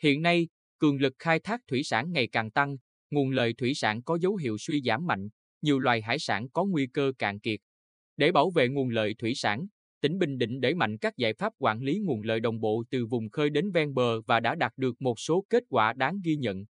Hiện nay, cường lực khai thác thủy sản ngày càng tăng, nguồn lợi thủy sản có dấu hiệu suy giảm mạnh, nhiều loài hải sản có nguy cơ cạn kiệt. Để bảo vệ nguồn lợi thủy sản, tỉnh Bình Định đẩy mạnh các giải pháp quản lý nguồn lợi đồng bộ từ vùng khơi đến ven bờ và đã đạt được một số kết quả đáng ghi nhận.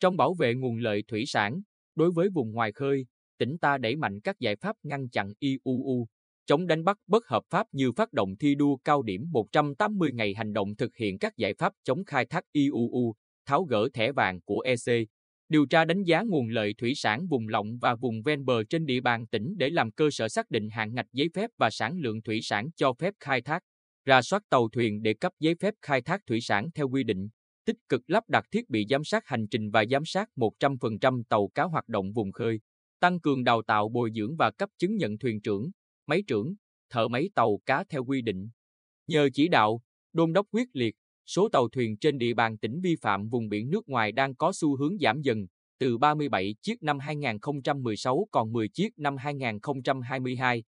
Trong bảo vệ nguồn lợi thủy sản, đối với vùng ngoài khơi, tỉnh ta đẩy mạnh các giải pháp ngăn chặn IUU, chống đánh bắt bất hợp pháp như phát động thi đua cao điểm 180 ngày hành động thực hiện các giải pháp chống khai thác IUU, tháo gỡ thẻ vàng của EC, điều tra đánh giá nguồn lợi thủy sản vùng lộng và vùng ven bờ trên địa bàn tỉnh để làm cơ sở xác định hạn ngạch giấy phép và sản lượng thủy sản cho phép khai thác, ra soát tàu thuyền để cấp giấy phép khai thác thủy sản theo quy định, tích cực lắp đặt thiết bị giám sát hành trình và giám sát 100% tàu cá hoạt động vùng khơi, tăng cường đào tạo bồi dưỡng và cấp chứng nhận thuyền trưởng, máy trưởng, thợ máy tàu cá theo quy định. Nhờ chỉ đạo, đôn đốc quyết liệt, số tàu thuyền trên địa bàn tỉnh vi phạm vùng biển nước ngoài đang có xu hướng giảm dần, từ 37 chiếc năm 2016 còn 10 chiếc năm 2022.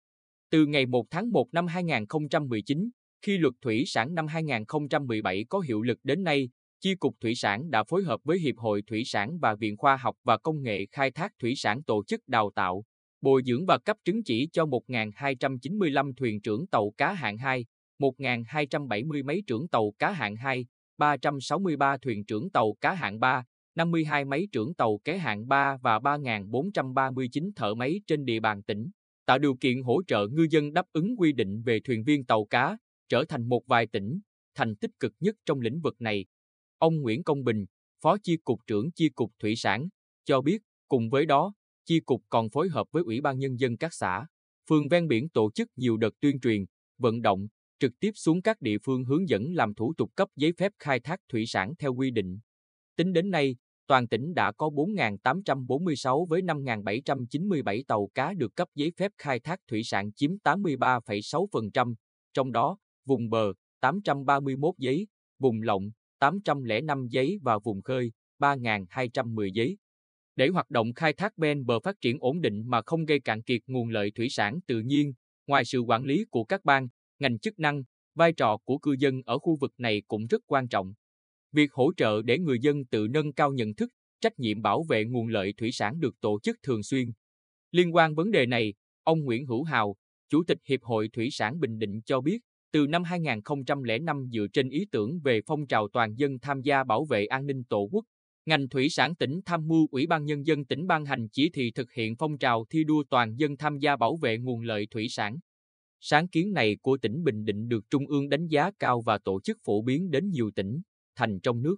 Từ ngày 1 tháng 1 năm 2019, khi luật thủy sản năm 2017 có hiệu lực đến nay, Chi cục Thủy sản đã phối hợp với Hiệp hội Thủy sản và Viện Khoa học và Công nghệ Khai thác Thủy sản tổ chức đào tạo, bồi dưỡng và cấp chứng chỉ cho 1.295 thuyền trưởng tàu cá hạng 2, 1.270 máy trưởng tàu cá hạng 2, 363 thuyền trưởng tàu cá hạng 3, 52 máy trưởng tàu kế hạng 3 và 3.439 thợ máy trên địa bàn tỉnh, tạo điều kiện hỗ trợ ngư dân đáp ứng quy định về thuyền viên tàu cá, trở thành một vài tỉnh, thành tích cực nhất trong lĩnh vực này. Ông Nguyễn Công Bình, Phó Chi cục trưởng Chi cục Thủy sản, cho biết, cùng với đó, Chi cục còn phối hợp với Ủy ban Nhân dân các xã, phường ven biển tổ chức nhiều đợt tuyên truyền, vận động, trực tiếp xuống các địa phương hướng dẫn làm thủ tục cấp giấy phép khai thác thủy sản theo quy định. Tính đến nay, toàn tỉnh đã có 4.846 với 5.797 tàu cá được cấp giấy phép khai thác thủy sản chiếm 83,6%, trong đó, vùng bờ 831 giấy, vùng lộng 805 giấy và vùng khơi 3.210 giấy. Để hoạt động khai thác ven bờ phát triển ổn định mà không gây cạn kiệt nguồn lợi thủy sản tự nhiên, ngoài sự quản lý của các ban, ngành chức năng, vai trò của cư dân ở khu vực này cũng rất quan trọng. Việc hỗ trợ để người dân tự nâng cao nhận thức, trách nhiệm bảo vệ nguồn lợi thủy sản được tổ chức thường xuyên. Liên quan vấn đề này, ông Nguyễn Hữu Hào, Chủ tịch Hiệp hội Thủy sản Bình Định cho biết, từ năm 2005 dựa trên ý tưởng về phong trào toàn dân tham gia bảo vệ an ninh Tổ quốc, ngành thủy sản tỉnh tham mưu Ủy ban Nhân dân tỉnh ban hành chỉ thị thực hiện phong trào thi đua toàn dân tham gia bảo vệ nguồn lợi thủy sản. Sáng kiến này của tỉnh Bình Định được Trung ương đánh giá cao và tổ chức phổ biến đến nhiều tỉnh, thành trong nước.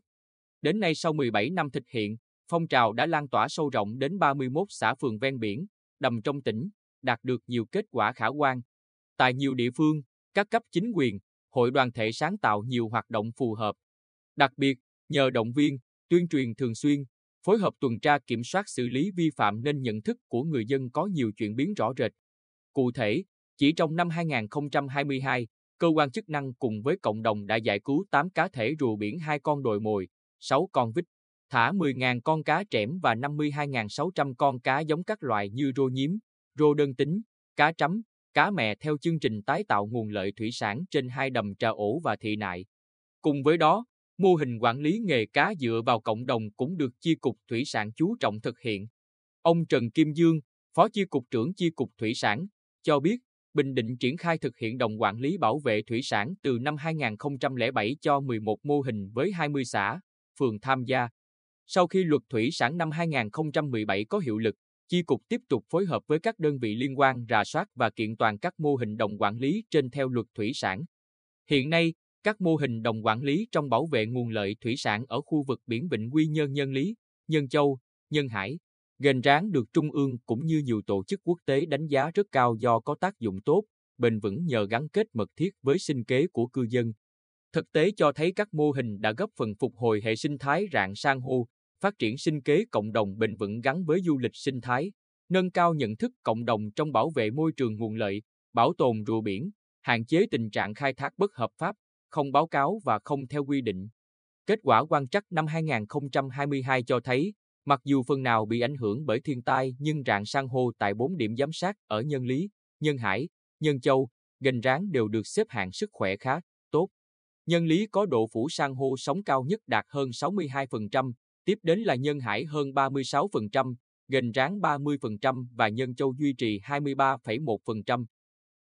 Đến nay sau 17 năm thực hiện, phong trào đã lan tỏa sâu rộng đến 31 xã phường ven biển, đầm trong tỉnh, đạt được nhiều kết quả khả quan. Tại nhiều địa phương, các cấp chính quyền, hội đoàn thể sáng tạo nhiều hoạt động phù hợp. Đặc biệt, nhờ động viên, tuyên truyền thường xuyên, phối hợp tuần tra kiểm soát xử lý vi phạm nên nhận thức của người dân có nhiều chuyển biến rõ rệt. Cụ thể, chỉ trong năm 2022, cơ quan chức năng cùng với cộng đồng đã giải cứu 8 cá thể rùa biển 2 con đồi mồi, 6 con vít, thả 10.000 con cá trẻm và 52.600 con cá giống các loại như rô nhím, rô đơn tính, cá trắm, cá mè theo chương trình tái tạo nguồn lợi thủy sản trên hai đầm trà ổ và thị nại. Cùng với đó, mô hình quản lý nghề cá dựa vào cộng đồng cũng được Chi cục Thủy sản chú trọng thực hiện. Ông Trần Kim Dương, Phó Chi cục trưởng Chi cục Thủy sản, cho biết Bình Định triển khai thực hiện đồng quản lý bảo vệ thủy sản từ năm 2007 cho 11 mô hình với 20 xã, phường tham gia. Sau khi luật thủy sản năm 2017 có hiệu lực, Chi cục tiếp tục phối hợp với các đơn vị liên quan rà soát và kiện toàn các mô hình đồng quản lý trên theo luật thủy sản. Hiện nay, các mô hình đồng quản lý trong bảo vệ nguồn lợi thủy sản ở khu vực biển Vịnh Quy Nhơn Nhân Lý, Nhân Châu, Nhân Hải, Gành ráng được Trung ương cũng như nhiều tổ chức quốc tế đánh giá rất cao do có tác dụng tốt, bền vững nhờ gắn kết mật thiết với sinh kế của cư dân. Thực tế cho thấy các mô hình đã góp phần phục hồi hệ sinh thái rạn san hô, phát triển sinh kế cộng đồng bền vững gắn với du lịch sinh thái, nâng cao nhận thức cộng đồng trong bảo vệ môi trường nguồn lợi, bảo tồn rùa biển, hạn chế tình trạng khai thác bất hợp pháp, không báo cáo và không theo quy định. Kết quả quan trắc năm 2022 cho thấy, mặc dù phần nào bị ảnh hưởng bởi thiên tai nhưng rạn san hô tại 4 điểm giám sát ở Nhân Lý, Nhân Hải, Nhân Châu, Gành Ráng đều được xếp hạng sức khỏe khá tốt. Nhân lý có độ phủ san hô sống cao nhất đạt hơn 62%, tiếp đến là nhân hải hơn 36%, gành ráng 30% và nhân châu duy trì 23,1%.